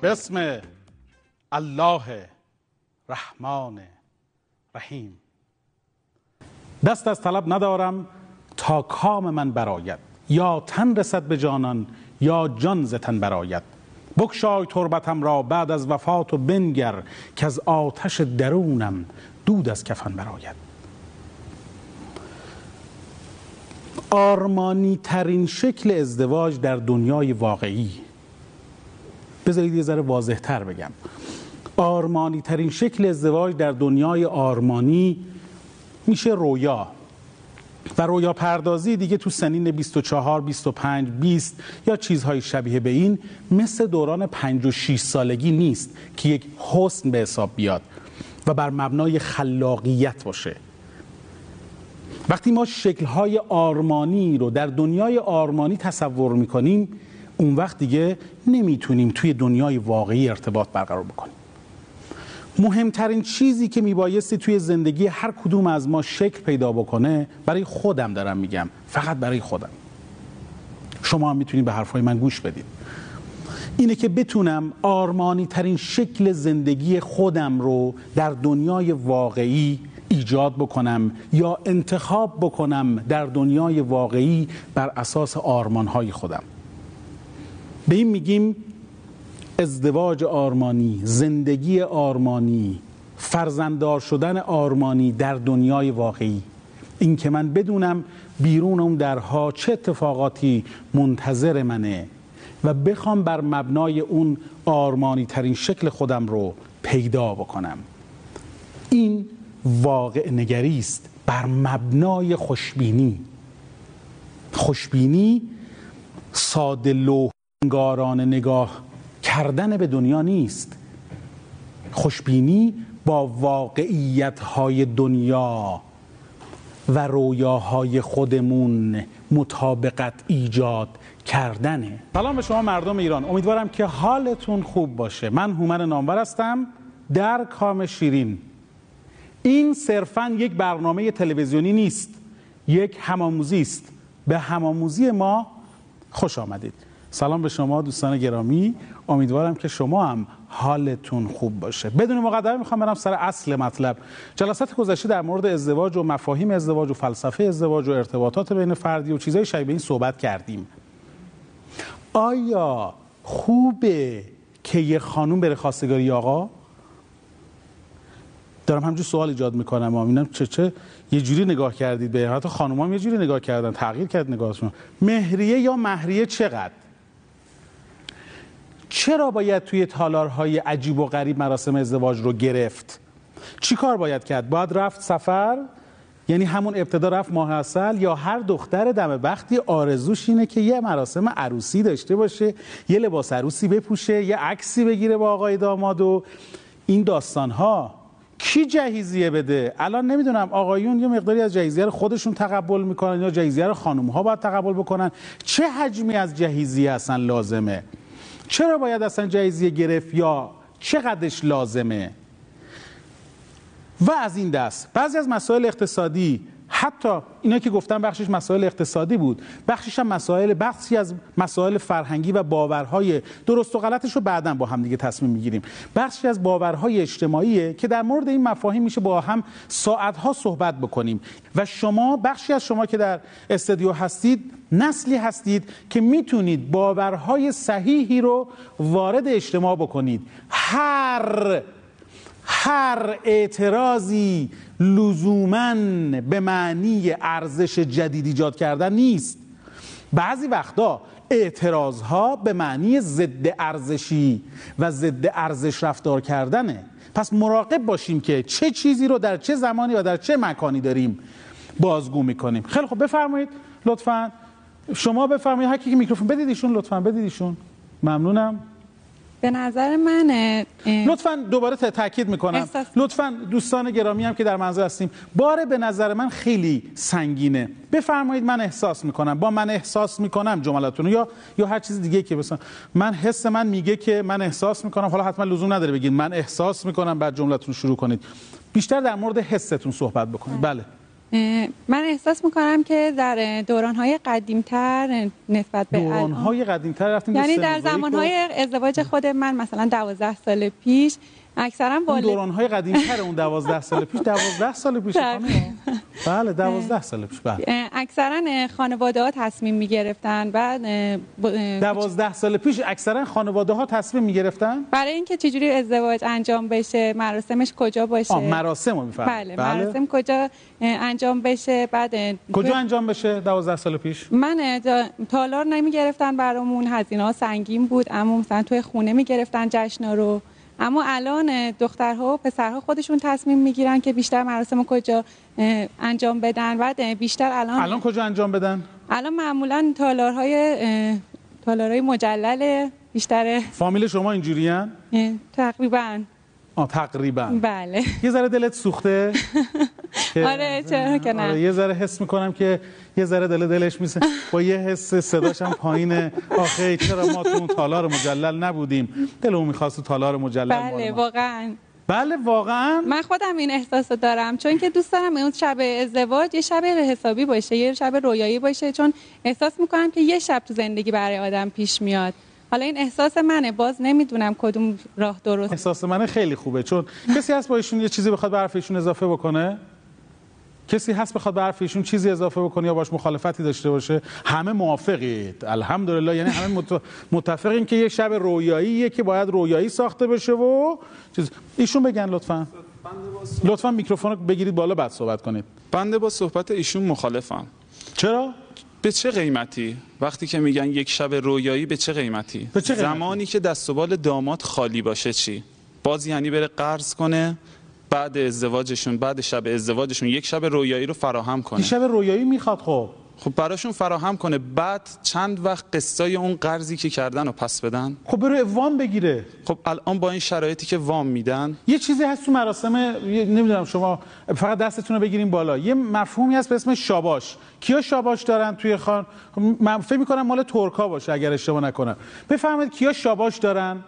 به اسم الله رحمان رحیم دست از طلب ندارم تا کام من براید یا تن رسد به جانان یا جان ز تن براید بگشای تربتم را بعد از وفات و بنگر که از آتش درونم دود از کفن براید آرمانی ترین شکل ازدواج در دنیای واقعی بذارید یه ذره واضح تر بگم. آرمانی ترین شکل ازدواج در دنیای آرمانی میشه رویا. و رویا پردازی دیگه تو سنین 24 25 20 یا چیزهای شبیه به این مثل دوران 5 و 6 سالگی نیست که یک حسن به حساب بیاد و بر مبنای خلاقیت باشه. وقتی ما شکلهای آرمانی رو در دنیای آرمانی تصور می‌کنیم اون وقت دیگه نمی‌تونیم توی دنیای واقعی ارتباط برقرار بکنیم. مهمترین چیزی که میبایستی توی زندگی هر کدوم از ما شکل پیدا بکنه برای خودم دارم میگم. فقط برای خودم. شما هم می‌تونید به حرفای من گوش بدید. اینه که بتونم آرمانی ترین شکل زندگی خودم رو در دنیای واقعی ایجاد بکنم یا انتخاب بکنم در دنیای واقعی بر اساس آرمانهای خودم. به این میگیم ازدواج آرمانی زندگی آرمانی فرزنددار شدن آرمانی در دنیای واقعی. این که من بدونم بیرون اون درها چه اتفاقاتی منتظر منه و بخوام بر مبنای اون آرمانی ترین شکل خودم رو پیدا بکنم. این واقع نگری است بر مبنای خوشبینی. خوشبینی ساده لوهنگاران نگاه کردن به دنیا نیست. خوشبینی با واقعیت های دنیا و رویاهای خودمون مطابقت ایجاد کردنه. سلام به شما مردم ایران. امیدوارم که حالتون خوب باشه. من هومن نامور هستم. در کام شیرین. این صرفا یک برنامه تلویزیونی نیست یک همآموزی است. به همآموزی ما خوش آمدید. سلام به شما دوستان گرامی. امیدوارم که شما هم حالتون خوب باشه. بدون مقدمه می‌خوام برم سر اصل مطلب. جلسات گذشته در مورد ازدواج و مفاهیم ازدواج و فلسفه ازدواج و ارتباطات بین فردی و چیزهای شبیه این صحبت کردیم. آیا خوبه که یه خانوم بره خواستگاری آقا؟ دارم همجور سوال ایجاد می‌کنم. اینم چه چه یه جوری نگاه کردید به حتی خانوما یه جوری نگاه کردن. تغییر کرد نگاهشون. مهریه یا مهریه چقدر؟ چرا باید توی تالارهای عجیب و غریب مراسم ازدواج رو گرفت؟ چی کار باید کرد؟ باید رفت سفر؟ یعنی همون ابتدا رفت ماه اصل یا هر دختر دم بختی آرزوش اینه که یه مراسم عروسی داشته باشه یه لباس عروسی بپوشه یه عکسی بگیره با آقای داماد و این داستان ها کی جهیزیه بده؟ الان نمی‌دونم آقایون یه مقداری از جهیزیه رو خودشون تقبل می‌کنن یا جهیزیه رو خانم ها باید تقبل بکنن؟ چه حجمی از جهیزیه اصلا لازمه؟ چرا باید اصلا جایزیه گرفت یا چقدرش لازمه؟ و از این دست بعضی از مسائل اقتصادی حتی اینا که گفتم بخشش مسائل اقتصادی بود بخشش هم مسائل بخشی از مسائل فرهنگی و باورهای درست و غلطش رو بعدا با هم دیگه تصمیم می‌گیریم. بخشی از باورهای اجتماعیه که در مورد این مفاهیم میشه با هم ساعتها صحبت بکنیم. و شما بخشی از شما که در استودیو هستید نسلی هستید که می‌تونید باورهای صحیحی رو وارد اجتماع بکنید. هر هر اعتراضی لزوما به معنی ارزش جدید ایجاد کردن نیست. بعضی وقتا اعتراض ها به معنی ضد ارزشی و ضد ارزش رفتار کردنه. پس مراقب باشیم که چه چیزی رو در چه زمانی و در چه مکانی داریم بازگو می‌کنیم. خیلی خب بفرمایید. لطفا. شما بفرمایید. هر کی میکروفون بدید ایشون لطفا بدید ایشون. ممنونم. به نظر من لطفا دوباره تاکید می‌کنم. احساس... لطفا دوستان گرامی هم که در منظر هستیم. باره به نظر من خیلی سنگینه. بفرمایید من احساس می‌کنم. با من احساس می‌کنم جملاتون یا یا هر چیز دیگه که مثلا من حس من میگه که من احساس می‌کنم. حالا حتما لزوم نداره بگید. من احساس می‌کنم بعد جملتون شروع کنید. بیشتر در مورد حستون صحبت بکنید. بله. من احساس می‌کنم که در دورانهای قدیمتر نسبت به دورانهای قدیمتر رفتیم یعنی در زمانهای ازدواج خود من مثلا دوازده سال پیش اکثرا اون دوران های قدیم تر اون 12 سال پیش 12 سال پیش بله. 12 سال پیش بله. اکثرا خانواده ها تصمیم می گرفتن بعد 12 سال پیش اکثرا خانواده ها تصمیم می گرفتن برای اینکه چجوری ازدواج انجام بشه مراسمش کجا باشه؟ مراسم رو بله, بله. مراسم کجا انجام بشه؟ بعد کجا انجام بشه 12 سال پیش؟ من تالار نمی گرفتن برامون هزینه ها سنگین بود اما مثلا توی خونه می گرفتن جشنا رو. اما الان دخترها و پسرها خودشون تصمیم می‌گیرن که بیشتر مراسم کجا انجام بدن بعد بیشتر الان الان کجا انجام بدن؟ الان معمولا تالارهای تالارهای مجلل بیشتر فامیل شما اینجوریان؟ تقریبا. آه تقریبا. بله. یه ذره دلت سوخته آره چرا که نه. آره یه ذره حس می‌کنم که یه ذره دل دلش میسه با یه حس صداش هم پایینه. آخه چرا ما تو اون تالار مجلل نبودیم؟ دلمون می‌خواست تالار مجلل بله واقعا. بله واقعا. من خودم این احساس دارم چون که دوست دارم اون شب ازدواج یه شب حسابی باشه یه شب رویایی باشه چون احساس می‌کنم که یه شب تو زندگی برای آدم پیش میاد. حالا این احساس منه باز نمی‌دونم کدوم راه درست. احساس منه خیلی خوبه چون کسی هست با ایشون یه چیزی بخواد به حرف اضافه بکنه؟ کسی هست بخواد به حرف ایشون چیزی اضافه بکنه یا باش مخالفتی داشته باشه؟ همه موافقید. الحمدلله. یعنی همه متفقیم که یه شب رویاییه که باید رویایی ساخته بشه و چیز. ایشون بگن لطفا. لطفا میکروفون بگیرید بالا بعد صحبت کنید. بنده با صحبت ایشون مخالفم. چرا؟ به چه قیمتی؟ وقتی که میگن یک شب رویایی به چه قیمتی؟ به چه قیمتی؟ زمانی که دست و بال داماد خالی باشه چی؟ باز یعنی بره قرض کنه بعد ازدواجشون بعد شب ازدواجشون یک شب رویایی رو فراهم کنه. شب رویایی می‌خواد خب. خب براشون فراهم کنه. بعد چند وقت قسطای اون قرضی که کردن رو پس بدن. خب برو وام بگیره. خب الان با این شرایطی که وام میدن. یه چیزی هست تو مراسم نمی‌دونم شما فقط دستتون رو بگیریم بالا. یه مفهومی هست به اسم شاباش. کیا شاباش دارن توی خان؟ من فکر می‌کنم مال ترکا باشه اگر اشتباه نکنم. بفهمید کیا شاباش دارن؟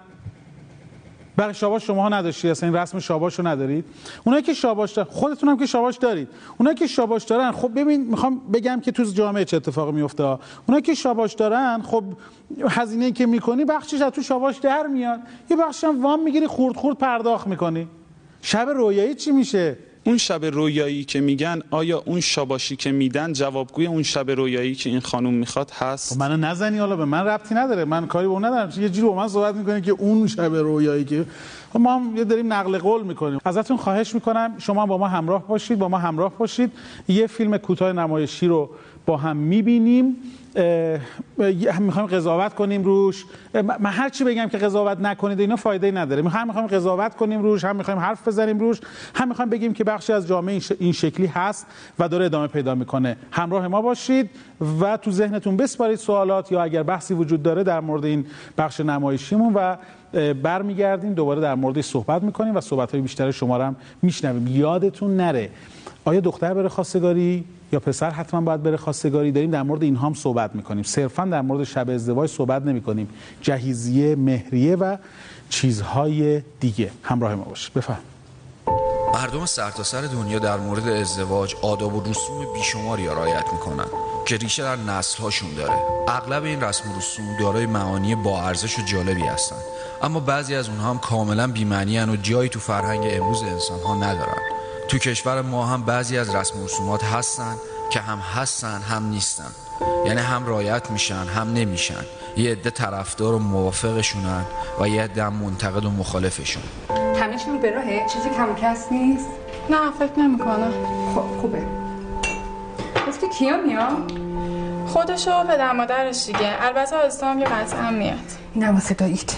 برای شاباش شما نداشتی اصلا این رسم شاباش رو ندارید. اونایی که شاباش دارن خودتون هم که شاباش دارید. اونایی که شاباش دارن خب ببین می‌خوام بگم که تو جامعه چه اتفاقی میفته اونایی که شاباش دارن خب هزینه که می‌کنی بخشش از تو شاباش در میاد. یه بخشش هم وام می‌گیری خورد خورد پرداخت می‌کنی. شب رویایی چی میشه؟ اون شب رویایی که میگن آیا اون شاباشی که میدن جوابگوی اون شب رویایی که این خانم می‌خواد هست؟ خب منو نزنی حالا به من ربطی نداره. من کاری به اون ندارم. یه جوری با من صحبت می‌کنه که اون شب رویایی که خب ما هم یه داریم نقل قول می‌کنیم. ازتون خواهش می‌کنم شما با ما همراه باشید با ما همراه باشید. یه فیلم کوتاه نمایشی رو با هم می‌بینیم می‌خوایم قضاوت کنیم روش. من هر چی بگم که قضاوت نکنید اینا فایده نداره. هم می‌خوایم قضاوت کنیم روش هم می‌خوایم حرف بزنیم روش هم می‌خوایم بگیم که بخشی از جامعه این شکلی هست و داره ادامه پیدا می‌کنه. همراه ما باشید و تو ذهنتون بسپارید سوالات یا اگر بحثی وجود داره در مورد این بخش نمایشیمون و برمیگردیم دوباره در موردش صحبت می‌کنیم و صحبت های بیشتر شما رو هم میشنویم. یادتون نره. آیا دختر بره خواستگاری؟ یا پسر حتما باید بره خواستگاری داریم در مورد اینها هم صحبت می‌کنیم. صرفا در مورد شب ازدواج صحبت نمی‌کنیم. جهیزیه مهریه و چیزهای دیگه. همراه ما باشید. بفهم. مردم سرتاسر سر دنیا در مورد ازدواج آداب و رسوم بیشماری رعایت می‌کنن که ریشه در نسلهاشون داره. اغلب این رسم و رسوم دارای معانی با ارزش و جالبی هستند. اما بعضی از اونها هم کاملا بی‌معنی و جایی تو فرهنگ امروز انسان ها ندارن. تو کشور ما هم بعضی از رسم و رسومات هستن که هم هستن هم نیستن. یعنی هم رایت میشن هم نمیشن. یه عده طرفدار و موافقشونن و یه عده هم منتقد و مخالفشون. همشون به راهه؟ چیزی کم کس نیست؟ نه فکر نمی‌کنم. خب خوبه. گفتی کیا میاد خودش و پدر مادرش دیگه. البته آزتا هم که قطعا میاد. نه واسه داییت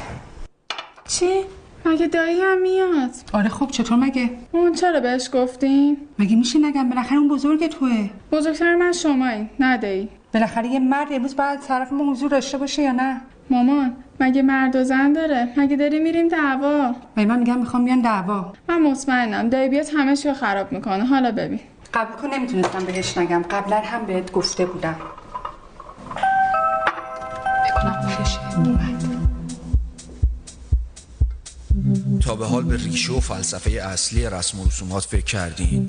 چی؟ مگه دایی هم میاد؟ آره خب چطور مگه؟ اون چرا بهش گفتیم مگه میشه نگم؟ بالاخره اون بزرگ توه. بزرگتر من شمایی ندایی بالاخره یه مرد امروز باید طرف ما حضور داشته باشه یا نه؟ مامان مگه مرد و زن داره؟ مگه داری میریم دعوا؟ مگه من میگم می‌خوام بیان دعوا؟ من مطمئنم دایی بیاد همه چی خراب می‌کنه. حالا ببین. قبل کن نمی‌تونستم بهش نگم. قبلا هم بهت گفته بودم. بکنم تا به حال به ریشه و فلسفه اصلی رسم و رسومات فکر کردین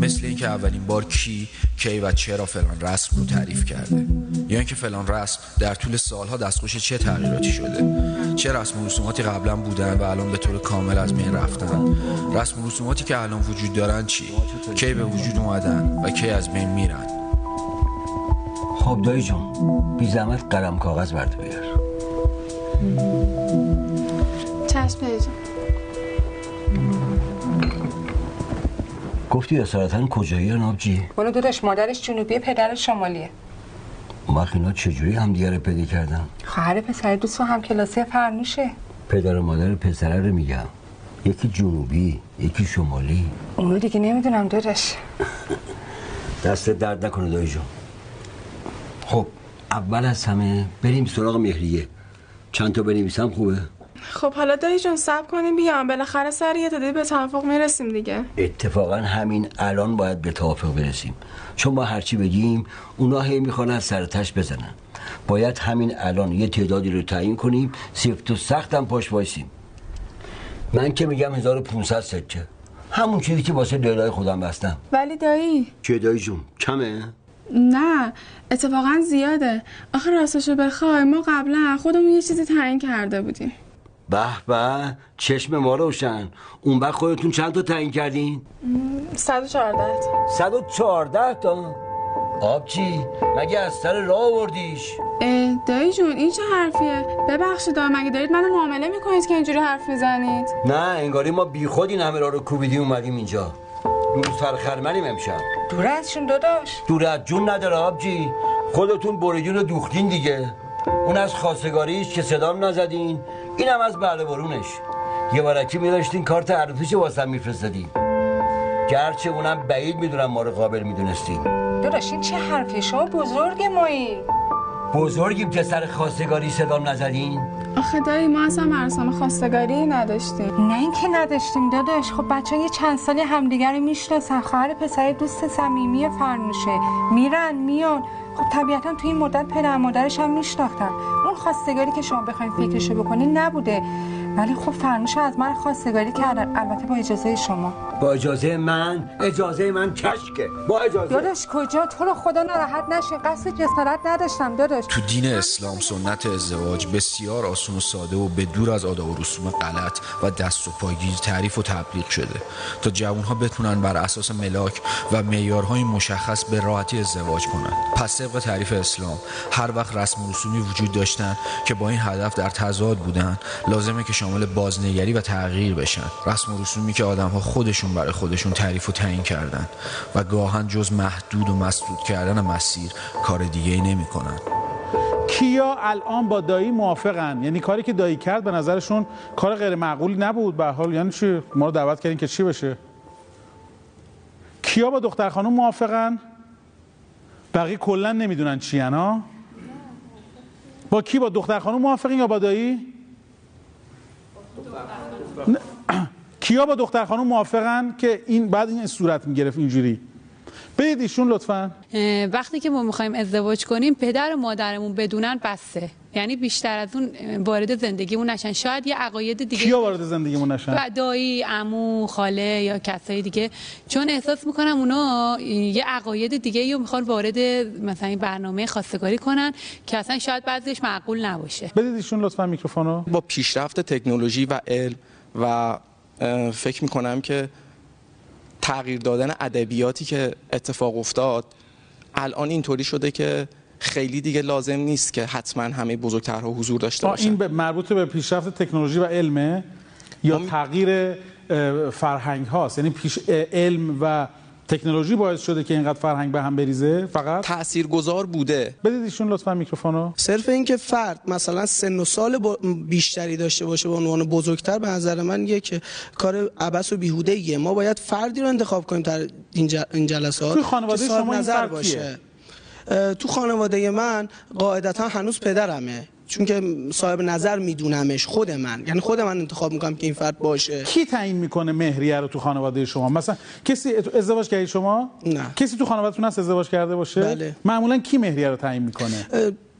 مثل اینکه اولین بار کی کی و چرا فلان رسم رو تعریف کرده. یا اینکه فلان رسم در طول سالها دستخوش چه تغییراتی شده. چه رسم و رسوماتی قبلا بودن و الان به طور کامل از بین رفتن. رسم و رسوماتی که الان وجود دارن چی؟ کی به وجود اومدن و کی از بین میرن؟ خب دایی جون بی زحمت قلم کاغذ برده بیار. چشم گفتی اصالتا کجایی نابجی؟ اونو داداش مادرش جنوبی پدرش شمالیه. وقت اینا چجوری هم دیگه رو پیدا کردن؟ خواهر پسر دوست و هم کلاسی فرنوشه. پدر و مادر پسره رو میگم. یکی جنوبی یکی شمالی. اونو دیگه نمی‌دونم داداش. دست درد نکنه دایی جون. خب اول از همه بریم سراغ مهریه. چند تا بنویسم خوبه؟ خب حالا دایی جون سب کنیم بیام. بالاخره سر یه تعدادی به توافق می‌رسیم دیگه. اتفاقا همین الان باید به توافق برسیم. چون ما هرچی بگیم اونا هی می‌خوان از سر تش بزنن. باید همین الان یه تعدادی رو تعیین کنیم سفت و سخت هم پاش وایسیم. من که میگم 1500 سکه. همون چیزی که واسه لیلای خودم بستم. ولی دایی. چه دایی جون؟ کمه؟ نه اتفاقا زیاده. آخه راستشو بخوای ما قبلا خودمون یه چیزی تعیین کرده بودیم. به به. چشم ما روشن. اون وقت خودتون چند تا تعیین کردین؟ 114 114 تا. آبچی مگه از سر راه آوردیش؟ دایی جون این چه حرفیه؟ ببخشید مگه دارید منو معامله می‌کنید که اینجوری حرف می‌زنید؟ نه انگاری ما بی خود این همه راه رو کوبیدیم اومدیم اینجا. روز سرخرمنیم امشب. دور ازشون داداش. دور از جون نداره آبجی. خودتون بریدون رو دوختین دیگه. اون از خواستگاریش که صدام نزدین. اینم از بعد برونش یه بارکی میداشتین کارت عروسیش واسم میفرستادین. گرچه اونم بعید می‌دونم ما رو قابل می‌دونستین. داداش این چه حرفی شما بزرگ مایی بزرگیم که سر خواستگاری صدام نزدین؟ آخه دایی ما اصلا مراسم خواستگاری نداشتیم. نه اینکه نداشتیم داداش. خب بچه یه چند سالی همدیگه رو می‌شناسن. خواهر پسر دوست صمیمی فرنوشه. میرن میان. خب طبیعتا تو این مدت پدر مادرش هم میشناختن. اون خواستگاری که شما بخواید فکرشو بکنین نبوده. ولی خب فرنوش از من خواستگاری کردن. البته با اجازه شما. با اجازه من؟ اجازه من کشکه. با اجازه. داداش کجا؟ تو رو خدا ناراحت نشین قصد جسارت نداشتم داداش. تو دین اسلام سنت ازدواج بسیار آسون و ساده و به دور از آداب و رسوم غلط و دست و پایگیر تعریف و تبلیغ شده. تا جوانها بتونن بر اساس ملاک و معیارهای مشخص به راحتی ازدواج کنند پس طبق تعریف اسلام هر وقت رسم و رسومی وجود داشتن که با این هدف در تضاد بودن لازمه که شامل بازنگری و تغییر بشن. رسم و رسومی که آدمها خودشون برای خودشون تعریف و تعیین کردن و گاهن جز محدود و مسدود کردن مسیر کار دیگه ای نمی کنن. کیا الان با دایی موافقن؟ یعنی کاری که دایی کرد به نظرشون کار غیر معقولی نبود به حال؟ یعنی چی؟ ما رو دعوت کردین که چی بشه؟ کیا با دختر خانم موافقن؟ بقیه کلا نمی‌دونن چی ها؟ با کی؟ با دختر خانم موافقین یا با دایی. کیا با دختر خانم موافقن که این بعد این صورت می‌گرفت اینجوری؟ بدید ایشون لطفا. وقتی که ما می‌خوایم ازدواج کنیم پدر و مادرمون بدونن بسه. یعنی بیشتر از اون وارد زندگیمون نشن. شاید یه عقاید دیگه کیا وارد زندگیمون نشن؟ دایی عمو خاله یا کسایی دیگه. چون احساس می‌کنم اونا یه عقاید دیگه رو می‌خوان وارد مثلا این برنامه خواستگاری کنن که اصلا شاید بعضیش معقول نباشه. بدید ایشون لطفا میکروفونو. با پیشرفت تکنولوژی و علم و فکر می‌کنم که تغییر دادن ادبیاتی که اتفاق افتاد الان اینطوری شده که خیلی دیگه لازم نیست که حتما همه بزرگترها حضور داشته باشن این به مربوط به پیشرفت تکنولوژی و علمه یا تغییر فرهنگ هاست. یعنی پیش علم و تکنولوژی باعث شده که اینقدر فرهنگ به هم بریزه؟ فقط؟ تاثیرگذار بوده. بدید ایشون لطفا میکروفونو. صرف اینکه فرد مثلا سن و سال با- بیشتری داشته باشه به عنوان بزرگتر به نظر من یک کار عبس و بیهوده ایه ما باید فردی رو انتخاب کنیم در این, ج- این جلسات توی خانواده شما این نظر فرد باشه. تو خانواده من قاعدتا هنوز پدرمه. چون که صاحب نظر میدونمش خود من. یعنی خود من انتخاب می‌کنم که این فرد باشه. کی تعیین می‌کنه مهریه رو تو خانواده شما؟ مثلا کسی ازدواج کردی شما؟ نه. کسی تو خانوادهتون هست ازدواج کرده باشه؟ بله. معمولا کی مهریه رو تعیین می‌کنه؟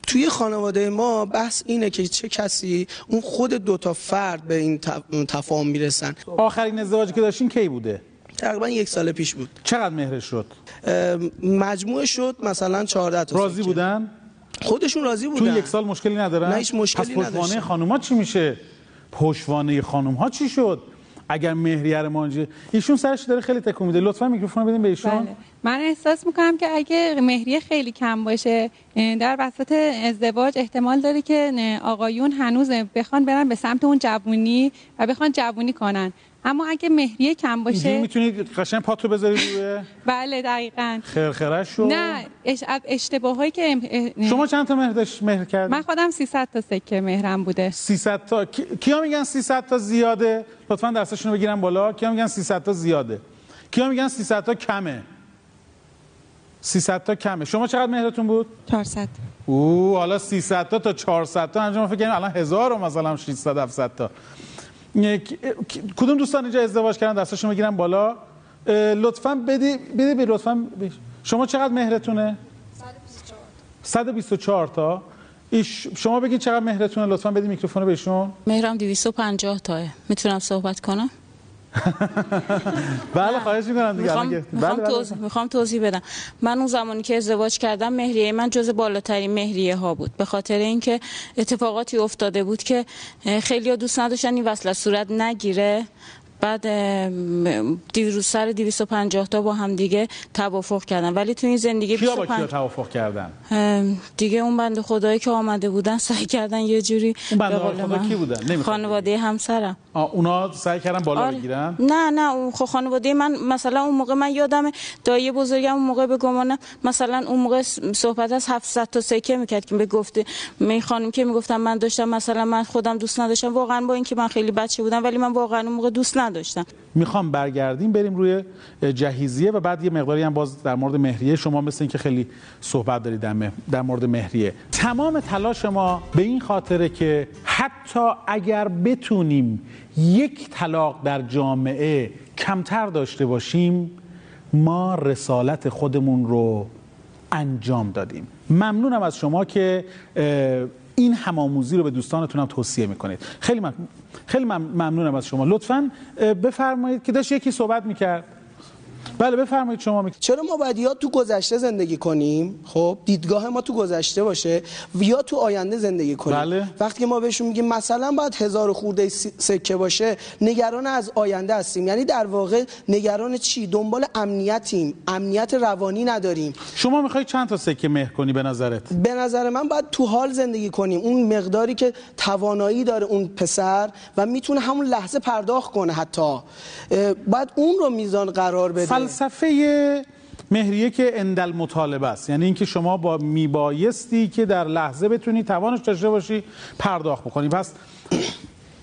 توی خانواده ما بحث اینه که چه کسی اون خود دوتا فرد به این تف- تفاهم می‌رسن. آخرین ازدواجی که داشتین کی بوده؟ تقریبا یک سال پیش بود. چقدر مهرش شد؟ مجموعه شد مثلا 14 تا راضی. بودن؟ خودشون راضی تو بودن. یک سال مشکلی ندارن؟ نه، هیچ مشکلی پس پشتوانه. خانوما چی میشه؟ پشتوانه خانوم ها چی شد؟ اگر مهریه مانجی ایشون سرش داره خیلی تکون میده. لطفا میکروفون رو بدین به ایشون. بله. من احساس می‌کنم که اگه مهریه خیلی کم باشه در وسط ازدواج احتمال داره که آقایون هنوز بخوان برن به سمت اون جوونی و بخوان جوونی کنن. اما اگه مهریه کم باشه می‌تونید قشنگ پاتو بذارید روی بله دقیقا. خرخرش رو نه اش... اشتباه هایی که شما چند تا مهر داشت مهر کردید من خودم 300 تا سکه مهرم بوده. 300 تا کی- کیا میگن 300 تا زیاده؟ لطفا دستشون رو بگیرن بالا. کیا میگن 300 تا زیاده؟ کیا میگن 300 تا کمه؟ 300 تا کمه. شما چقدر مهرتون بود؟ 400 او حالا 300 تا تا 400 تا. همچنان فکر کنیم الان 1000 و مثلا 600 700 تا. کدوم دوستان اینجا ازدواج کردن؟ دستشون رو بگیرن بالا. لطفا بدی بدی لطفا بی- شما چقدر مهرتونه؟ 124 تا. ایش شما بگید چقدر مهرتونه؟ لطفا بدی میکروفون رو بهشون. مهرم 250 تاه می‌تونم صحبت کنم؟ بله خواهش می‌کنم دیگه می‌خوام بله، بله. توضیح می‌خوام توضیح بدم. من اون زمانی که ازدواج کردم مهریه من جز بالاترین مهریه ها بود. به خاطر اینکه اتفاقاتی افتاده بود که خیلی دوست نداشتن این وصلت صورت نگیره. بعد دیروز سر 250 تا با هم دیگه توافق کردن. ولی تو این زندگی کیا با کیا 25 توافق کردن؟ دیگه اون بنده خدایی که آمده بودن سعی کردن یه جوری اون بنده خدا من- کی بودن؟ خانواده همسرم. اونا سعی کردن بالا آره. بگیرن؟ نه نه اون خانواده من مثلا اون موقع من یادم دایی بزرگم اون موقع به گمانم مثلا اون موقع صحبت از 700 تا سکه می‌کرد که به گفته می خانم که می‌گفتم من داشتم مثلا من خودم دوست نداشتم واقعا با اینکه من خیلی بچه بودم ولی من واقعا اون موقع دوست نداشتم می‌خوام برگردیم بریم روی جهیزیه و بعد یه مقداری هم باز در مورد مهریه شما مثل اینکه خیلی صحبت دارید در, مورد مهریه. تمام تلاش ما به این خاطره که حتی اگر بتونیم یک طلاق در جامعه کمتر داشته باشیم ما رسالت خودمون رو انجام دادیم. ممنونم از شما که این همآموزی رو به دوستانتون هم توصیه می‌کنید. خیلی مم... خیلی مم- ممنونم از شما. لطفا بفرمایید که داشت یکی صحبت می‌کرد. بله بفرمایید شما می... چرا ما باید یا تو گذشته زندگی کنیم؟ خب دیدگاه ما تو گذشته باشه یا تو آینده زندگی کنیم. بله. وقتی که ما بهشون میگیم مثلا باید هزار خورده سکه باشه نگران از آینده هستیم. یعنی در واقع نگران چی؟ دنبال امنیتیم. امنیت روانی نداریم. شما می‌خوای چند تا سکه مهر کنی به نظرت؟ به نظر من باید تو حال زندگی کنیم. اون مقداری که توانایی داره اون پسر و می‌تونه همون لحظه پرداخت کنه حتی. باید اون رو میزان قرار بده. فلسفه مهریه که اندل مطالبه است. یعنی اینکه شما با میبایستی که در لحظه بتونی توانش داشته باشی پرداخت بکنی. پس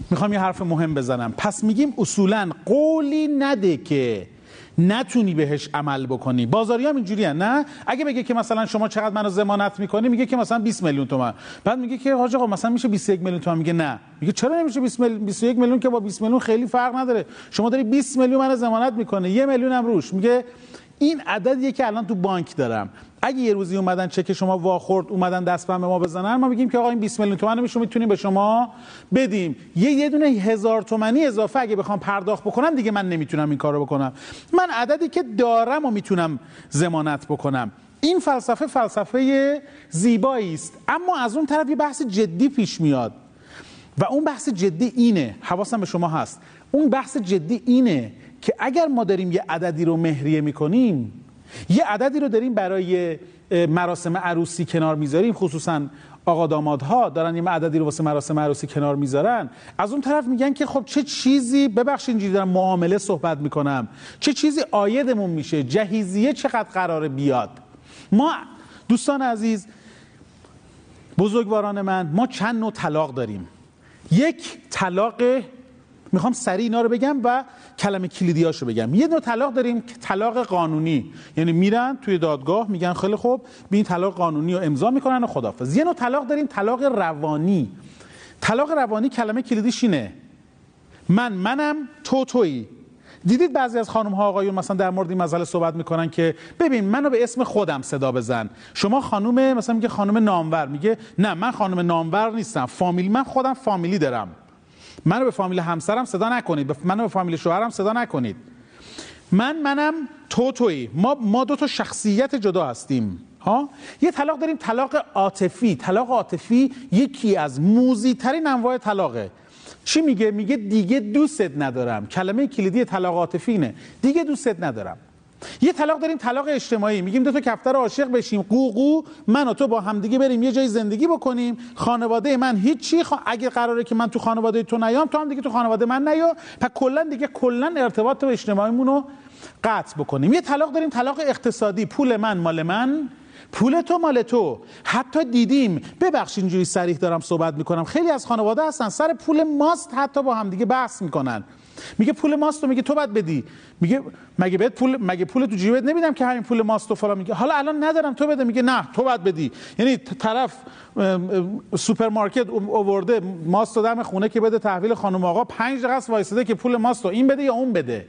می‌خوام یه حرف مهم بزنم. پس میگیم اصولا قولی نده که نتونی بهش عمل بکنی. بازاری هم اینجوری نه؟ اگه بگه که مثلا شما چقدر منو ضمانت می‌کنی میگه که مثلا 20 میلیون تومن. بعد میگه که حاج آقا مثلا میشه 21 میلیون تومن؟ میگه نه. میگه چرا نمیشه 20 میلیون 21 میلیون که با 20 میلیون خیلی فرق نداره. شما داری 20 میلیون منو ضمانت می‌کنه یه میلیون هم روش. میگه این عددیه که الان تو بانک دارم. اگه یه روزی اومدن چک شما واخورد اومدن دست به ما بزنن ما میگیم که آقا این 20 میلیون تومن میشه می‌تونیم به شما بدیم. یه یه دونه هزار تومنی اضافه اگه بخوام پرداخت بکنم دیگه من نمی‌تونم این کارو بکنم. من عددی که دارم و می‌تونم ضمانت بکنم. این فلسفه فلسفه زیبایی است. اما از اون طرف یه بحث جدی پیش میاد. و اون بحث جدی اینه. حواسم به شما هست. اون بحث جدی اینه که اگر ما داریم یه عددی رو مهریه می‌کنیم یه عددی رو داریم برای مراسم عروسی کنار می‌ذاریم. خصوصا آقا دامادها دارن یه عددی رو واسه مراسم عروسی کنار می‌ذارن. از اون طرف میگن که خب چه چیزی ببخشید اینجوری دارم معامله صحبت می‌کنم. چه چیزی آیدمون میشه؟ جهیزیه چقدر قراره بیاد؟ ما دوستان عزیز بزرگواران من ما چند نوع طلاق داریم. یک طلاق می‌خوام سریع اینا رو بگم و کلمه کلیدیاشو بگم. یه نوع طلاق داریم که طلاق قانونی. یعنی میرن توی دادگاه میگن خیلی خوب به این طلاق قانونی رو امضا می‌کنن و خدافظ یه نوع طلاق داریم طلاق روانی. طلاق روانی کلمه کلیدیش اینه. من منم تو تویی. دیدید بعضی از خانم ها آقایون مثلا در مورد این مسئله صحبت می‌کنن که ببین منو به اسم خودم صدا بزن. شما خانم مثلا میگه خانم نامور میگه نه من خانم نامور نیستم. فامیلی من خودم فامیلی دارم. منو به فامیل همسرم صدا نکنید. منو به فامیل شوهرم صدا نکنید. من منم تو تویی. ما ما دو تا شخصیت جدا هستیم. ها؟ یه طلاق داریم. طلاق عاطفی. طلاق عاطفی یکی از موزی ترین انواع طلاقه. چی میگه؟ میگه دیگه دوستت ندارم. کلمه کلیدی طلاق عاطفی اینه. دیگه دوستت ندارم. یه طلاق داریم طلاق اجتماعی. میگیم دو تا کفتر عاشق بشیم. قوقو من و تو با همدیگه بریم یه جای زندگی بکنیم. خانواده من هیچی خوا... اگه قراره که من تو خانواده تو نیام تو هم دیگه تو خانواده من نیا. پس کلا دیگه کلا ارتباط اجتماعیمون رو قطع بکنیم. یه طلاق داریم طلاق اقتصادی. پول من مال من پول تو مال تو. حتی دیدیم ببخشید اینجوری صریح دارم صحبت می‌کنم. خیلی از خانواده هستن سر پول ماست حتی با همدیگه بحث می‌کنن. میگه پول ماست میگه تو باید بدی. میگه مگه بهت پول مگه پول تو جیبت نمیدم که همین پول ماست و فلان میگه؟ حالا الان ندارم تو بده. میگه نه تو باید بدی. یعنی طرف سوپرمارکت اوورده ماست دم خونه که بده تحویل خانم آقا پنج دقیقه است وایساده که پول ماست این بده یا اون بده.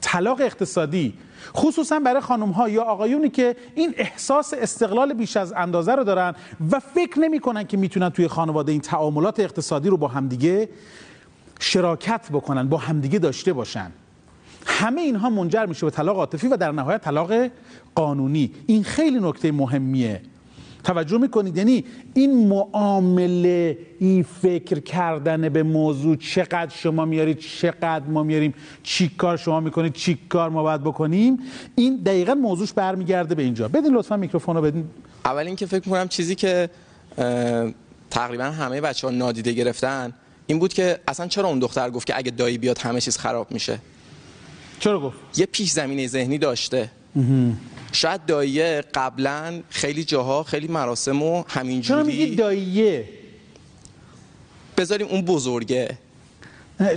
طلاق اقتصادی خصوصا برای خانم ها یا آقایونی که این احساس استقلال بیش از اندازه رو دارن و فکر نمی‌کنن که می‌تونن توی خانواده این تعاملات اقتصادی رو با همدیگه شراکت بکنن با همدیگه داشته باشن. همه اینها منجر میشه به طلاق عاطفی و در نهایت طلاق قانونی. این خیلی نکته مهمیه. توجه می‌کنید؟ یعنی این معامله این فکر کردن به موضوع چقدر شما میارید چقدر ما میاریم چی کار شما می‌کنید چی کار ما باید بکنیم؟ این دقیقا موضوعش برمیگرده به اینجا. بدین لطفا میکروفون رو بدین. اول اینکه فکر می‌کنم چیزی که تقریبا همه بچه ها نادیده گرفتن این بود که اصلا چرا اون دختر گفت که اگه دایی بیاد همه چیز خراب میشه؟ چرا گفت؟ یه پیش زمینه ذهنی داشته. شاید داییه قبلا خیلی جاها خیلی مراسم و چرا میگی همینجوری داییه؟ بذاریم اون بزرگه.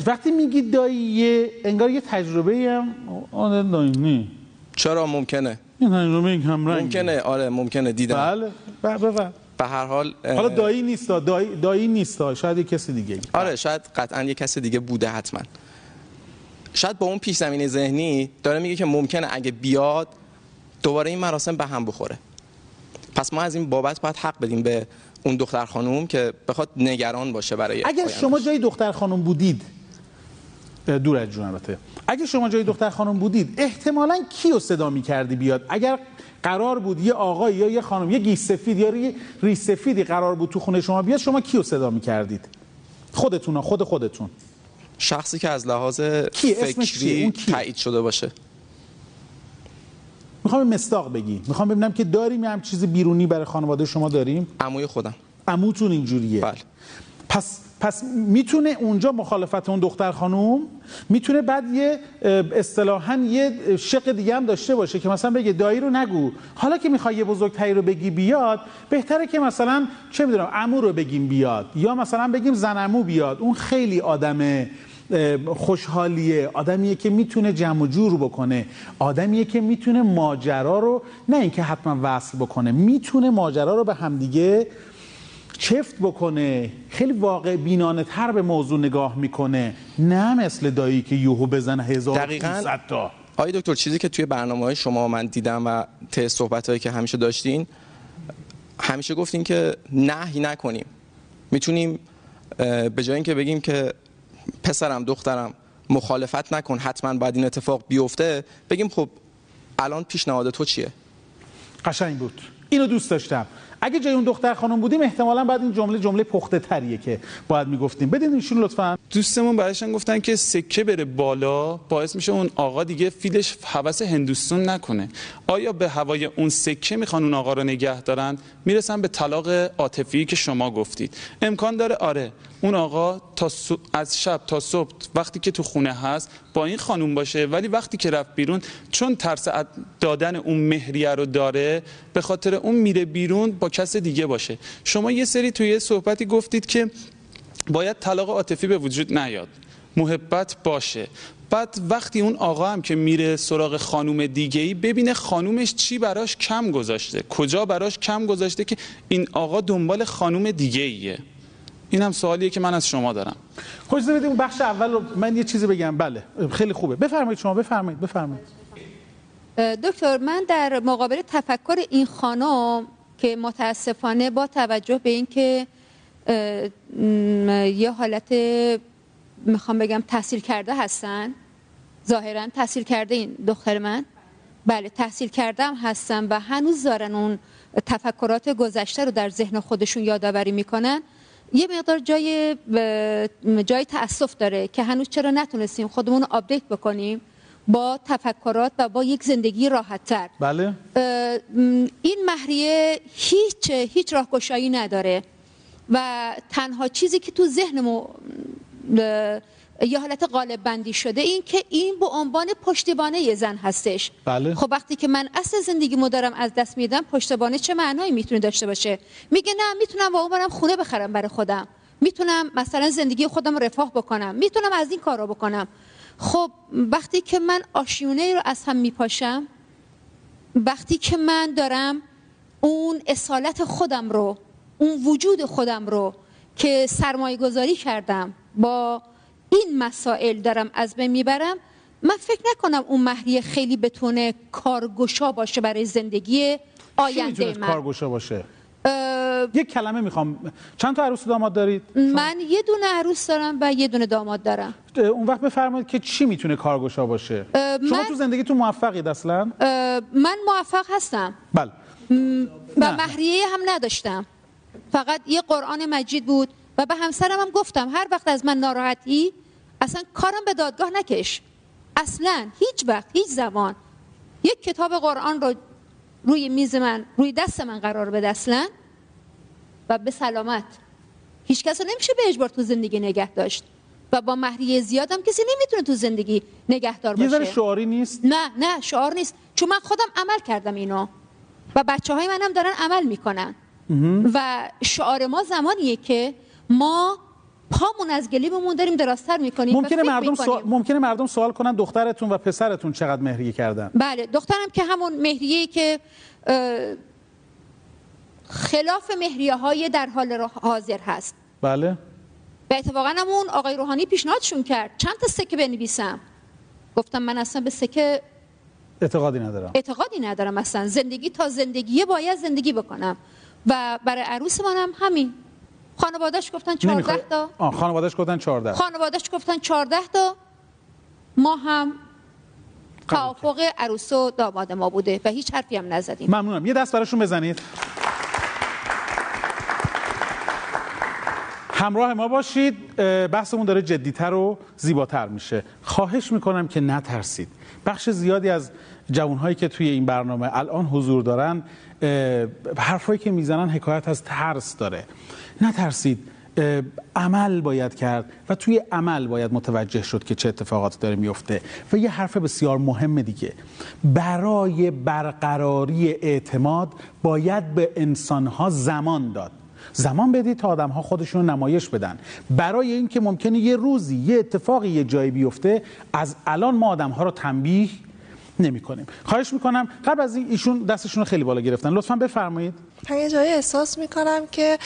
وقتی میگی داییه انگار یه تجربه هم آن دایینی چرا؟ ممکنه. این تجربه یک همرنگ ممکنه. آره ممکنه. دیدم. بله. بله بله. به هر حال حالا دایی نیست دایی, دایی نیست شاید یه کسی دیگه. آره شاید قطعا یه کس دیگه بوده حتما. شاید با اون پیش زمینه ذهنی داره میگه که ممکنه اگه بیاد دوباره این مراسم به هم بخوره. پس ما از این بابت باید حق بدیم به اون دختر خانوم که بخواد نگران باشه برای اگر. شما جای دختر خانم بودید دور از جون البته. اگر شما جای دختر خانم بودید احتمالا کیو صدا می‌کردی بیاد؟ اگر قرار بود یه آقای یا یه خانم یه گیس سفید یا یه ریش سفیدی قرار بود تو خونه شما بیاد شما کیو صدا می‌کردید؟ خودتون ها، خود خودتون. شخصی که از لحاظ کی؟ فکری؟ تایید شده باشه. می‌خوام مستاق بگی می‌خوام ببینم که داریم یه هم چیز بیرونی برای خانواده شما داریم؟ عموی خودم. عموتون اینجوریه. بله. پس پس می‌تونه اونجا مخالفت اون دختر خانوم می‌تونه بعد یه اصطلاحا یه شق دیگه هم داشته باشه که مثلا بگه دایی رو نگو. حالا که می‌خوای یه بزرگتری رو بگی بیاد بهتره که مثلا چه می‌دونم عمو رو بگیم بیاد. یا مثلا بگیم زن عمو بیاد. اون خیلی آدم اه، خوشحالیه. آدمیه که می‌تونه جمع و جور بکنه. آدمیه که می‌تونه ماجرا رو نه اینکه حتما وصل بکنه می‌تونه ماجرا رو به همدیگه چفت بکنه. خیلی واقع بینانه تر به موضوع نگاه می‌کنه. نه مثل دایی که یوهو بزنه هزار دقیقاً. تا. آقای دکتر چیزی که توی برنامه های شما من دیدم و ته صحبت هایی که همیشه داشتین همیشه گفتین که نهی نکنیم. می‌تونیم به جای اینکه بگیم که پسرم دخترم مخالفت نکن حتما باید این اتفاق بیفته بگیم خب الان پیشنهاد تو چیه؟ قشنگ بود. اینو دوست داشتم. اگه جای اون دختر خانم بودیم احتمالا بعد این جمله جمله پخته تریه که باید می‌گفتیم. بدین ایشون لطفا. دوستمون برایشان گفتن که سکه بره بالا باعث میشه اون آقا دیگه فیلش حوس هندوستان نکنه. آیا به هوای اون سکه می‌خوان اون آقا رو نگه دارن؟ می‌رسن به طلاق عاطفی که شما گفتید. امکان داره آره اون آقا تا صبح- از شب تا صبح وقتی که تو خونه هست با این خانوم باشه ولی وقتی که رفت بیرون چون ترس از دادن اون مهریه رو داره به خاطر اون میره بیرون با کس دیگه باشه. شما یه سری توی یه صحبتی گفتید که باید طلاق عاطفی به وجود نیاد. محبت باشه. بعد وقتی اون آقا هم که میره سراغ خانوم دیگه ای ببینه خانومش چی براش کم گذاشته. کجا براش کم گذاشته که این آقا دنبال خانوم دیگه ایه این هم سوالیه که من از شما دارم. خب اجازه بدید اون بخش اول رو من یه چیزی بگم. بله خیلی خوبه. بفرمایید شما بفرمایید بفرمایید. دکتر من در مقابل تفکر این خانم که متاسفانه با توجه به اینکه یه حالت می‌خوام بگم تحصیل کرده هستن ظاهرا تحصیل کرده این دختر من. بله تحصیل کرده هستن و هنوز دارن اون تفکرات گذشته رو در ذهن خودشون یادآوری می‌کنن. یه مقدار جای جای تاسف داره که هنوز چرا نتونستیم خودمون رو آپدیت بکنیم. با تفکرات و با یک زندگی راحت تر بله این مهریه هیچ هیچ راهگشایی نداره و تنها چیزی که تو ذهنمو یه حالت قالب بندی شده این که این به عنوان پشتیبانه یه زن هستش. بله. خب وقتی که من اصل زندگیمو دارم از دست میدم پشتیبانه چه معنایی می‌تونه داشته باشه؟ میگه نه می‌تونم واقعا برم خونه بخرم برای خودم. می‌تونم مثلا زندگی خودم رو رفاه بکنم. می‌تونم از این کارا بکنم. خب وقتی که من آشیونه رو از هم میپاشم وقتی که من دارم اون اصالت خودم رو اون وجود خودم رو که سرمایه گذاری کردم با این مسائل دارم از بین می‌برم من فکر نکنم اون مهریه خیلی بتونه کارگشا باشه برای زندگی آینده من. کارگوشا باشه. یک کلمه می‌خوام. چند تا عروس و داماد دارید؟ من یه دونه عروس دارم و یه دونه داماد دارم. اون وقت بفرمایید که چی می‌تونه کارگوشا باشه؟ شما من- تو زندگیتون موفقید اصلا؟ من موفق هستم. بله. و. مهریه هم نداشتم. فقط یه قرآن مجید بود و به همسرم هم گفتم هر وقت از من ناراحتی اصلا کارم به دادگاه نکش. اصلا هیچ وقت هیچ زمان. یک کتاب قرآن رو روی میز من روی دست من قرار بده اصلا. و به سلامت. هیچ کس رو نمیشه به اجبار تو زندگی نگه داشت. و با مهریه زیادم کسی نمی‌تونه تو زندگی نگهدار یه باشه. ذره شعاری نیست؟ نه نه شعار نیست. چون من خودم عمل کردم اینو. و بچه های منم دارن عمل می‌کنن. و شعار ما زمانیه که ما پامون از گلیممون داریم درازتر می‌کنیم ممکنه مردم سوال... ممکنه مردم سوال کنن دخترتون و پسرتون چقدر مهریه کردن. بله دخترم که همون مهریه که خلاف مهریه های در حال حاضر هست. بله. و اتفاقا هم اون آقای روحانی پیشنهادشون کرد. چند تا سکه بنویسم؟ گفتم من اصلا به سکه اعتقادی ندارم. اعتقادی ندارم اصلا. زندگی تا زندگیه باید زندگی بکنم. و برای عروس منم همین. خانوادهش گفتن 14 نمی‌خوای تا. آه خانواده‌اش گفتن 14 خانوادهش گفتن 14 تا. ما هم توافق عروس و داماد ما بوده و هیچ حرفی هم نزدیم. ممنونم. یه دست براشون بزنید. همراه ما باشید. بحثمون داره جدیتر و زیباتر میشه. خواهش می‌کنم که نترسید. بخش زیادی از جوانهایی که توی این برنامه الان حضور دارن حرفایی که می‌زنن حکایت از ترس داره. نترسید. عمل باید کرد و توی عمل باید متوجه شد که چه اتفاقاتی داره میفته و یه حرف بسیار مهم دیگه. برای برقراری اعتماد باید به انسانها زمان داد. زمان بدید تا آدم ها خودشون رو نمایش بدن. برای اینکه ممکنه یه روزی یه اتفاقی یه جایی بیفته از الان ما آدم ها رو تنبیه نمی کنیم خواهش می‌کنم قبل از این ایشون دستشون رو خیلی بالا گرفتن. لطفا بفرمایید. من یه جایی احساس می‌کنم که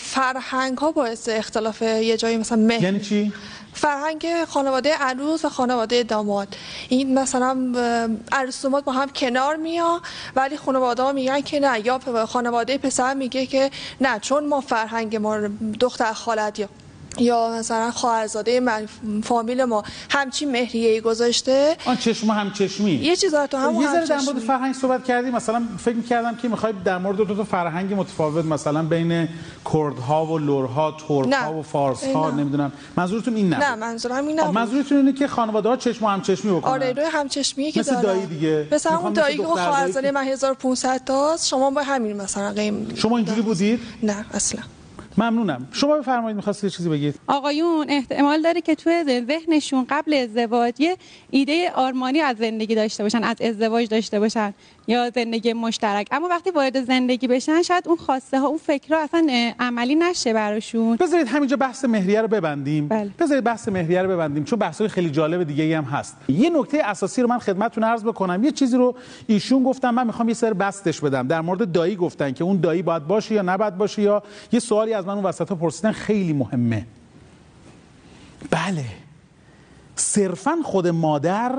فرهنگ ها باعث اختلاف یه جایی مثلا مهر یعنی چی؟ فرهنگ خانواده عروس و خانواده داماد. این مثلا عروس داماد با هم کنار میان ولی خانواده ها میگن که نه یا خانواده پسر میگه که نه چون ما فرهنگ ما دختر خالت یا یا مثلا خواهرزاده من فامیل ما همچین مهریه گذاشته؟ آن چشم هم چشمی یه چیز داره تو همون یه ذره در. مورد فرهنگ صحبت کردیم. مثلا فکر می‌کردم که می‌خوای در مورد دو تا فرهنگ متفاوت مثلا بین کردها و لرها ترک‌ها نه. و فارس‌ها نه. نمی‌دونم. منظورتون این نه نبود. منظورم این آه، نبود. منظورتون اینه که خانواده ها چشم هم چشمی بکنن. آره روی همچشمی که مثل دارن. دایی دیگه. مثلا اون دایی دختر خواهرزاده من 1500 تاست شما با همین مثلا قیم شما اینجوری بودید؟ نه اصلا. ممنونم. شما بفرمایید می‌خواستید چیزی بگید؟ آقایون احتمال داره که توی ذهنشون قبل ازدواج یه ایده آرمانی از زندگی داشته باشن از ازدواج داشته باشن. یا زندگی مشترک. اما وقتی وارد زندگی بشن شاید اون خواسته ها اون فکرها اصلا عملی نشه براشون. بذارید همینجا بحث مهریه رو ببندیم. بله. بذارید بحث مهریه رو ببندیم چون بحث‌های خیلی جالب دیگه ای هم هست. یه نکته اساسی رو من خدمتتون عرض بکنم. یه چیزی رو ایشون گفتم من می‌خوام یه سر بستش بدم. در مورد دایی گفتن که اون دایی باید باشه یا نباید باشه یا یه سوالی از من اون وسط پرسیدن خیلی مهمه. بله. صرفا خود مادر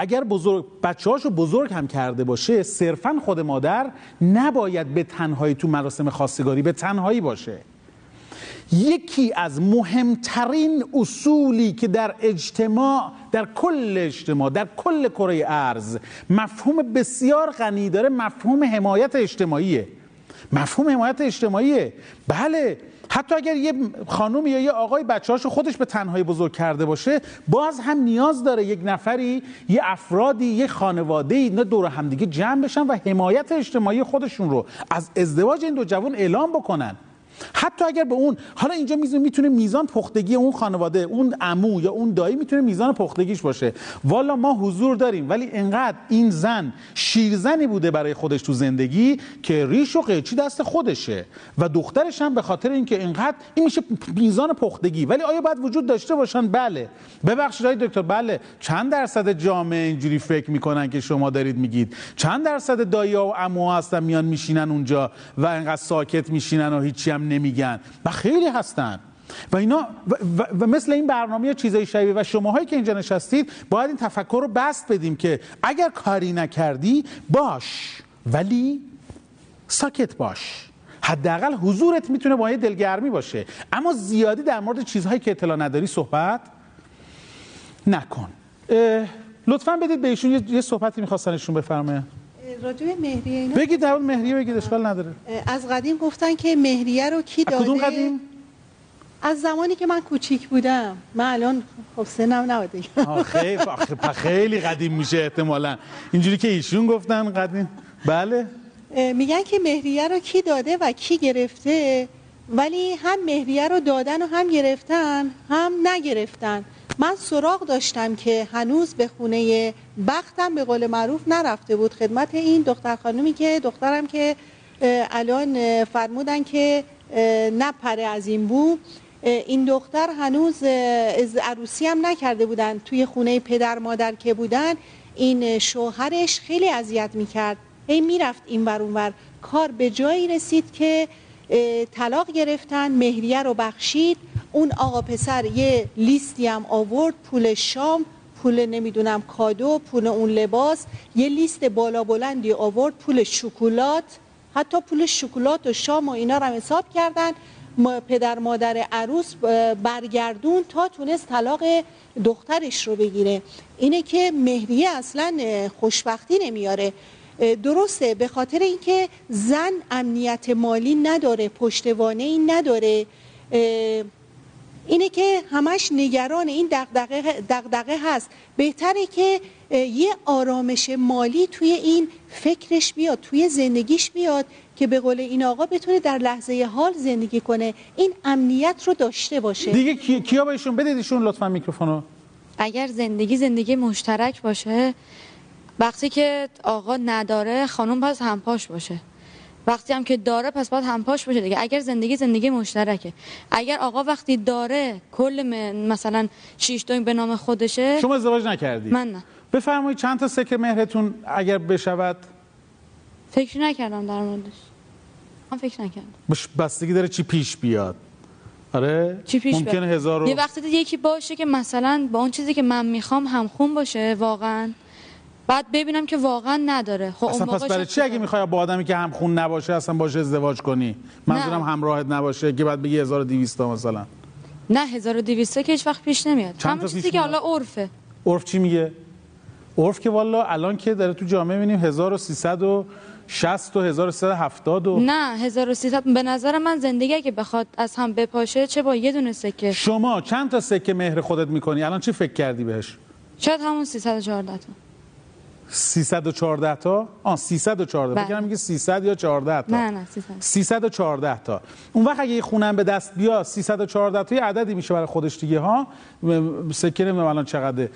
اگر بزرگ بچه رو بزرگ هم کرده باشه صرفا خود مادر نباید به تنهایی تو مراسم خواستگاری به تنهایی باشه. یکی از مهمترین اصولی که در اجتماع در کل اجتماع در کل کره ارز مفهوم بسیار غنی داره مفهوم حمایت اجتماعیه. مفهوم حمایت اجتماعیه. بله حتی اگر یه خانم یا یه آقای بچه خودش به تنهایی بزرگ کرده باشه باز هم نیاز داره یک نفری یه افرادی یه خانواده اینا دور همدیگه جمع بشن و حمایت اجتماعی خودشون رو از ازدواج این دو جوان اعلام بکنن. حتی اگر به اون حالا اینجا میزون می‌تونه میزان پختگی اون خانواده اون عمو یا اون دایی می‌تونه میزان پختگیش باشه. والا ما حضور داریم ولی انقدر این زن شیرزنی بوده برای خودش تو زندگی که ریش و قیچی دست خودشه. و دخترش هم به خاطر اینکه اینقدر این میشه میزان پختگی. ولی آیا باید وجود داشته باشن؟ بله. ببخشید آقای دکتر بله. چند درصد جامعه اینجوری فکر می‌کنن که شما دارید میگید؟ چند درصد دایا و عموها هستن میان میشینن اونجا و انقدر ساکت میشینن و هیچی هم نمیگن و خیلی هستن. و اینا و, و, و مثل این برنامه چیزای شبیه و شماهایی که اینجا نشستید باید این تفکر رو بست بدیم که اگر کاری نکردی باش. ولی ساکت باش. حداقل حضورت می‌تونه با یه دلگرمی باشه. اما زیادی در مورد چیزهایی که اطلاع نداری صحبت نکن. لطفا بدید به یه, صحبتی می‌خواستن ایشون بفرماین راجع مهریه اینا بگید در مهریه بگید اشکال نداره. از قدیم گفتن که مهریه رو کی داده کدوم قدیم؟ از زمانی که من کوچیک بودم. من الان خب سنم خیلی آخه پ- خیلی قدیم میشه احتمالا. اینجوری که ایشون گفتن قدیم. بله. میگن که مهریه رو کی داده و کی گرفته؟ ولی هم مهریه رو دادن و هم گرفتن هم نگرفتن. من سراغ داشتم که هنوز به خونه بختم به قول معروف نرفته بود خدمت این دختر خانومی که دخترم که الان فرمودن که نپره از این بو. این دختر هنوز از عروسی هم نکرده بودن. توی خونه پدر مادر که بودن این شوهرش خیلی اذیت می‌کرد. هی می‌رفت این ور اون ور. کار به جایی رسید که طلاق گرفتن مهریه رو بخشید. اون آقا پسر یه لیستی هم آورد پول شام پول نمی‌دونم کادو پول اون لباس. یه لیست بالا بلندی آورد پول شکلات. حتی پول شکلات و شام و اینا رو هم حساب کردن. پدر مادر عروس برگردون تا تونست طلاق دخترش رو بگیره. اینه که مهریه اصلا خوشبختی نمیاره. درسته به خاطر اینکه زن امنیت مالی نداره پشتوانه ای نداره. اینه که همش نگران این دغدغه دغدغه هست. بهتره که یه آرامش مالی توی این فکرش بیاد توی زندگیش بیاد که به قول این آقا بتونه در لحظه حال زندگی کنه. این امنیت رو داشته باشه. دیگه کی- کیا به ایشون بدید ایشون لطفا میکروفونو؟ اگر زندگی زندگی مشترک باشه وقتی که آقا نداره خانم پس همپاش باشه. وقتی هم که داره پس باید همپاش باشه دیگه. اگر زندگی زندگی مشترکه. اگر آقا وقتی داره کل مثلا شیش به نام خودشه شما ازدواج نکردید من نه. بفرمایید چند تا سکه مهرتون اگر بشود؟ فکر نکردم در موردش. من فکر نکردم. بستگی داره چی پیش بیاد. آره؟ چی پیش ممکنه بیاد؟ هزار. یه وقتی یکی باشه که مثلا با اون چیزی که من می‌خوام همخون باشه واقعا. بعد ببینم که واقعا نداره. خب اصلا پس برای چی اگه می‌خوای با آدمی که همخون نباشه اصلا باشه ازدواج کنی؟ منظورم همراهت نباشه که بعد بگی 1200 تا مثلا. نه 1200 که هیچ وقت پیش نمیاد. چند همون چیزی که؟ حالا عرفه. عرف چی میگه؟ عرف که والا الان که داره تو جامعه می‌بینیم 1360 و 1370 و نه 1300 به نظر من زندگی اگه بخواد از هم بپاشه چه با یه دونه سکه. شما چند تا سکه مهر خودت می‌کنی؟ الان چی فکر کردی بهش؟ شاید همون 314 تا. 314 تا؟ آ 314 بله. فکر میگه 300 یا 14 تا؟ نه نه سیستم 314 تا. اون وقت اگه یه خونم به دست بیا 314 تا یه عددی میشه برای خودش دیگه ها؟ سکه نمی‌دونم الان چقدره؟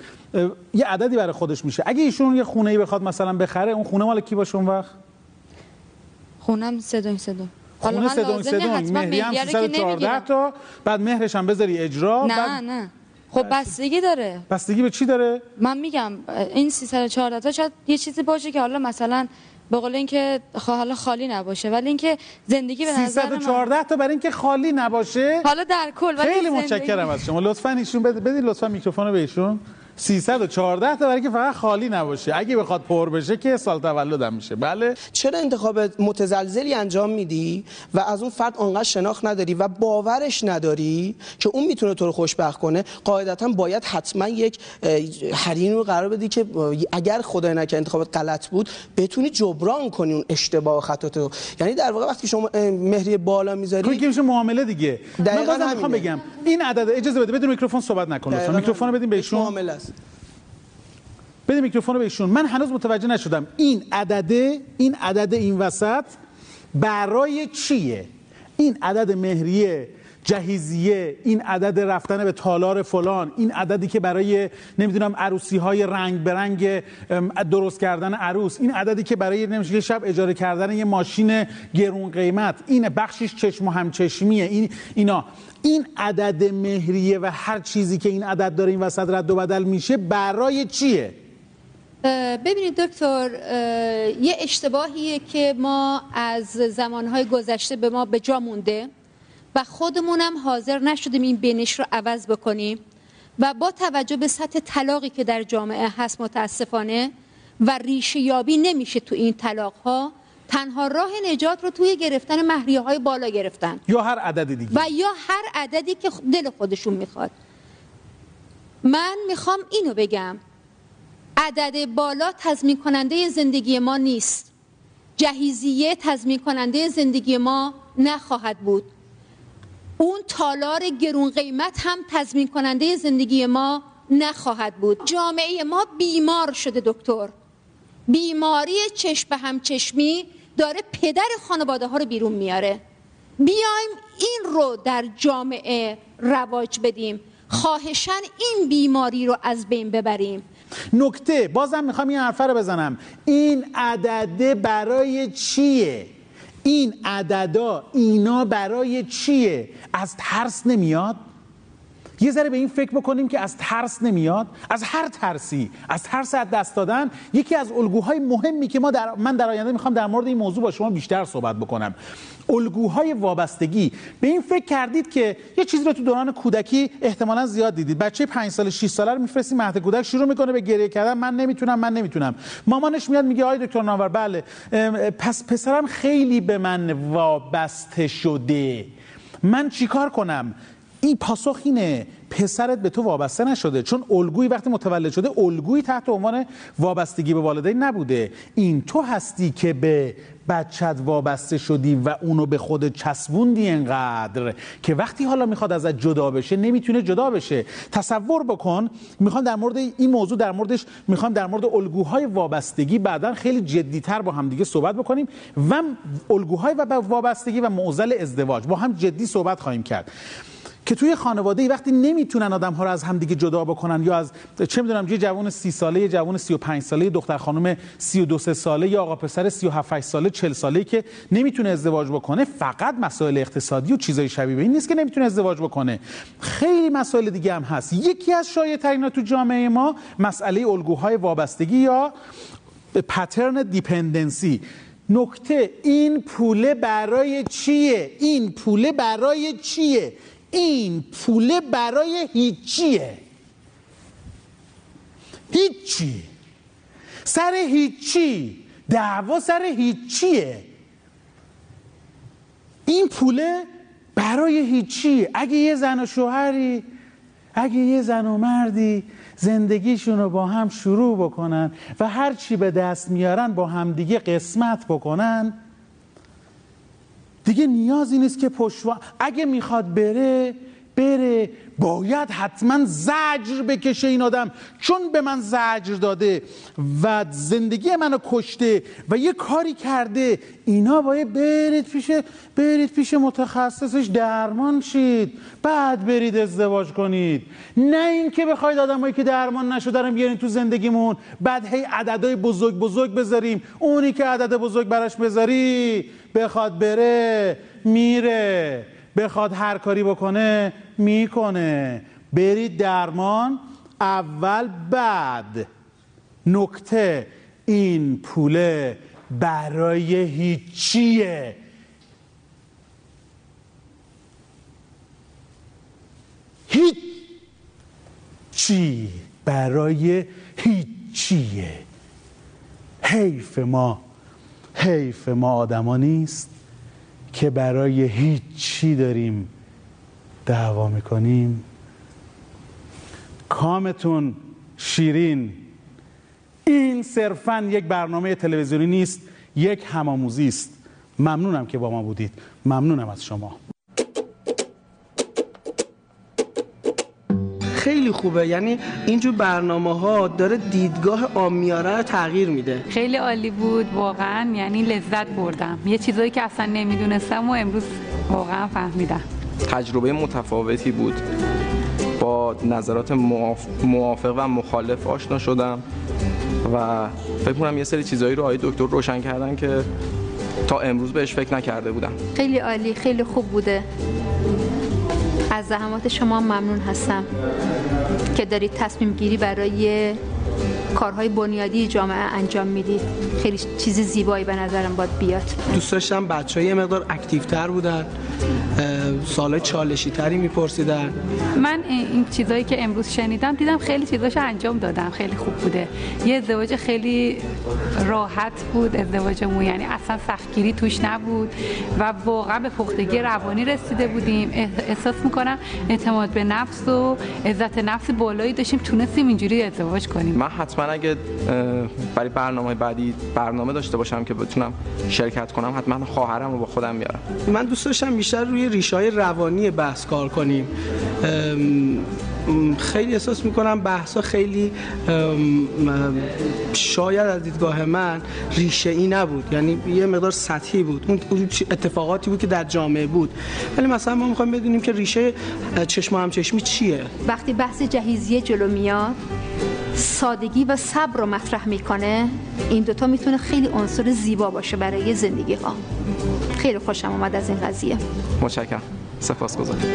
یه عددی برای خودش میشه. اگه ایشون یه خونه ای بخواد مثلا بخره اون خونه مال کی باشه اون وقت؟ خونم سدون حالا خونه مهری هم مهریه رو که 314 نمی‌گیرم. تا بعد مهرش هم بذاری اجرا نه بعد نه. خب بستگی داره. بستگی به چی داره؟ من میگم این 314 تا شاید یه چیزی باشه که حالا مثلا به قول اینکه حالا خالی نباشه ولی اینکه زندگی به نظر من 314 تا برای اینکه خالی نباشه؟ حالا در کل ولی خیلی متشکرم از شما. لطفا ایشون بدید لطفا میکروفون رو به ایشون. 314 تا برای که فقط خالی نباشه. اگه بخواد پر بشه که سال تولدم میشه. بله؟ چرا انتخاب متزلزلی انجام میدی و از اون فرد آنقدر شناخت نداری و باورش نداری که اون می‌تونه تو رو خوشبخت کنه؟ قاعدتا باید حتما یک اه، حریم رو قرار بدی که اگر خدای نکرد انتخابات غلط بود بتونی جبران کنی اون اشتباه و خطاتو. یعنی در واقع وقتی شما مهری بالا می‌ذاری که میشه معامله دیگه. من بازم می‌خوام. بگم این عدد اجازه بده بدون میکروفون صحبت نکن میکروفون رو. بدیم به ایشون معامله است بده میکروفون رو به من هنوز متوجه نشدم. این عدده این عدد این وسط برای چیه؟ این عدد مهریه جهیزیه این عدد رفتن به تالار فلان این عددی که برای نمی‌دونم عروسی های رنگ به رنگ درست کردن عروس این عددی که برای نمیشه شب اجاره کردن یه ماشین گرون قیمت این بخشش چشم و همچشمیه این اینا. این عدد مهریه و هر چیزی که این عدد داره این وسط رد و بدل میشه برای چیه؟ ببینید دکتر یه اشتباهیه که ما از زمانهای گذشته به ما به جا مونده. و خودمونم حاضر نشدیم این بینش رو عوض بکنیم و با توجه به سطح طلاقی که در جامعه هست متاسفانه و ریشه یابی نمیشه تو این طلاق ها تنها راه نجات رو توی گرفتن مهریه های بالا گرفتن. یا هر عدد دیگه. و یا هر عددی که دل خودشون می‌خواد. من می‌خوام اینو بگم. عدد بالا تضمین کننده زندگی ما نیست. جهیزیه تضمین کننده زندگی ما نخواهد بود. اون تالار گرون قیمت هم تضمین کننده زندگی ما نخواهد بود. جامعه ما بیمار شده دکتر. بیماری چشم به هم چشمی داره پدر خانواده ها رو بیرون میاره. بیایم این رو در جامعه رواج بدیم. خواهشن این بیماری رو از بین ببریم. نکته بازم می‌خوام این حرفه رو بزنم. این عدده برای چیه؟ این عددا اینا برای چیه؟ از ترس نمیاد؟ یه ذره به این فکر بکنیم که از ترس نمیاد. از هر ترسی از ترس از دست دادن یکی از الگوهای مهمی که ما در من در آینده می‌خوام در مورد این موضوع با شما بیشتر صحبت بکنم. الگوهای وابستگی. به این فکر کردید که یه چیزی رو تو دوران کودکی احتمالا زیاد دیدید. بچه 5 سال 6 ساله رو میفرستی مهد کودک شروع می‌کنه به گریه کردن. من نمی‌تونم من نمی‌تونم. مامانش میاد میگه آی دکتر ناور بله. پس پسرم خیلی به من وابسته شده. من چیکار کنم؟ این پاسخ اینه پسرت به تو وابسته نشده. چون الگویی وقتی متولد شده الگویی تحت عنوان وابستگی به والدین نبوده. این تو هستی که به بچت وابسته شدی و اونو به خود چسبوندی انقدر که وقتی حالا می‌خواد ازت جدا بشه نمی‌تونه جدا بشه. تصور بکن می‌خوام در مورد این موضوع در موردش می‌خوام در مورد الگوهای وابستگی بعدا خیلی جدیتر با هم دیگه صحبت بکنیم. و الگوهای و وابستگی و معضل ازدواج. با هم جدی صحبت خواهیم کرد. که توی خانواده ای وقتی نمی‌تونن آدم ها رو از همدیگه جدا بکنن یا از چه می‌دونم یه جوان سی ساله یه جوان 35 ساله یه دختر خانم 32 سه ساله یا آقا پسر 37 8 ساله 40 ساله که نمی‌تونه ازدواج بکنه فقط مسائل اقتصادی و چیزای شبیه این نیست که نمی‌تونه ازدواج بکنه. خیلی مسائل دیگه هم هست. یکی از شایع ترین تو جامعه ما مسئله الگوهای وابستگی یا پترن دیپندنسی نکته این پوله برای چیه؟ این پوله برای چیه؟ این پوله برای هیچیه. هیچی. سر هیچی. دعوا سر هیچیه. این پوله برای هیچی. اگه یه زن و شوهری اگه یه زن و مردی زندگیشون رو با هم شروع بکنن و هر چی به دست میارن با هم دیگه قسمت بکنن دیگه نیازی نیست که پشوا اگه می‌خواد بره بره. باید حتما زجر بکشه این آدم. چون به من زجر داده و زندگی منو کشته و یه کاری کرده اینا باید برید پیش برید پیش متخصصش درمان شید. بعد برید ازدواج کنید. نه اینکه بخواید آدمایی که درمان نشده رو بیارین تو زندگیمون بعد هی عددهای بزرگ بزرگ بذاریم. اونی که عدد بزرگ براش بذاری بخواد بره میره. بخواد هر کاری بکنه می‌کنه. برید درمان. اول بعد. نکته. این پوله برای هیچیه. هیچی. برای هیچیه. حیف ما حیف ما آدما نیست که برای هیچی داریم دعوا می‌کنیم. کامتون شیرین. این صرفا یک برنامه تلویزیونی نیست یک همآموزی است. ممنونم که با ما بودید. ممنونم از شما. خیلی خوبه. یعنی اینجور برنامه ها داره دیدگاه آمیاره رو تغییر میده. خیلی عالی بود واقعا. یعنی لذت بردم. یه چیزایی که اصلا نمی‌دونستم و امروز واقعا فهمیدم. تجربه متفاوتی بود. با نظرات موافق و مخالف آشنا شدم و فکر کنم یه سری چیزایی رو آقای دکتر روشن کردن که تا امروز بهش فکر نکرده بودم. خیلی عالی خیلی خوب بوده. از زحمات شما ممنون هستم که دارید تصمیم گیری برای کارهای بنیادی جامعه انجام می‌دید. خیلی چیز زیبایی به نظرم باید بیاد. دوست داشتم بچه های مقدار اکتیفتر بودن. سال چالشی تری میپرسیدن. من این چیزایی که امروز شنیدم دیدم خیلی چیزاش انجام دادم خیلی خوب بوده. یه ازدواج خیلی راحت بود ازدواجمون یعنی اصلا سختگیری توش نبود و واقعا به پختگی روانی رسیده بودیم. احساس می‌کنم اعتماد به نفس و عزت نفس بالایی داشتیم تونستیم اینجوری ازدواج کنیم. من حتما اگه برای برنامه بعدی برنامه داشته باشم که بتونم شرکت کنم حتما خواهرم رو با خودم میارم من دوست داشتم بیشتر روی ریشه های روانی بحث کار کنیم. خیلی احساس می‌کنم بحثا خیلی شاید از دیدگاه من ریشه ای نبود. یعنی یه مقدار سطحی بود. اون اتفاقاتی بود که در جامعه بود. ولی مثلا ما می‌خوایم بدونیم که ریشه چشم هم چشمی چیه؟ وقتی بحث جهیزیه جلو میاد سادگی و صبر رو مطرح می‌کنه این دوتا می‌تونه خیلی عنصر زیبا باشه برای زندگی ها خیلی خوشم اومد از این قضیه. متشکرم. Safa сказати.